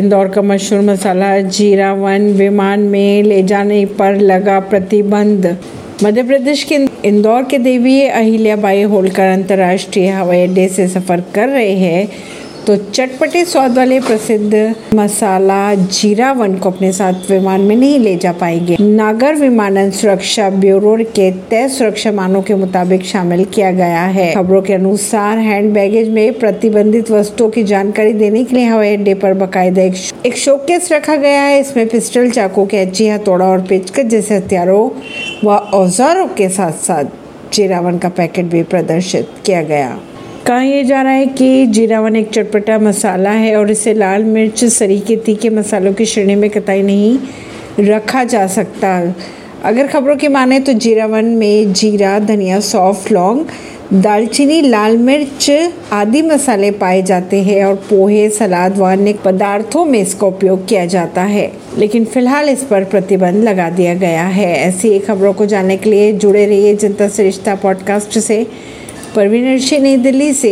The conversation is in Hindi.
इंदौर का मशहूर मसाला जीरा, वन, विमान में ले जाने पर लगा प्रतिबंध। मध्य प्रदेश के इंदौर के देवी अहिल्याबाई होलकर अंतर्राष्ट्रीय हवाई अड्डे से सफ़र कर रहे हैं। तो चटपटे स्वाद वाले प्रसिद्ध मसाला जीरा वन को अपने साथ विमान में नहीं ले जा पाएँगे। नागर विमानन सुरक्षा ब्यूरो के तय सुरक्षा मानों के मुताबिक शामिल किया गया है। खबरों के अनुसार हैंड बैगेज में प्रतिबंधित वस्तुओं की जानकारी देने के लिए हवाई अड्डे पर बाकायदा एक, शोकेस रखा गया है। इसमें पिस्टल चाकू कैची हथौड़ा और पेचकस जैसे हथियारों व औजारों के साथ साथ जीरावन का पैकेट भी प्रदर्शित किया गया। कहा यह जा रहा है कि जीरावन एक चटपटा मसाला है और इसे लाल मिर्च सरीके तीखे मसालों की श्रेणी में कतई नहीं रखा जा सकता। अगर खबरों की माने तो जीरावन में जीरा, धनिया, सौफ, लौंग, दालचीनी, लाल मिर्च आदि मसाले पाए जाते हैं और पोहे, सलाद व अन्य पदार्थों में इसका उपयोग किया जाता है। लेकिन फ़िलहाल इस पर प्रतिबंध लगा दिया गया है। ऐसी खबरों को जानने के लिए जुड़े रहिए जनता रिश्ता पॉडकास्ट से। परवीन नई दिल्ली से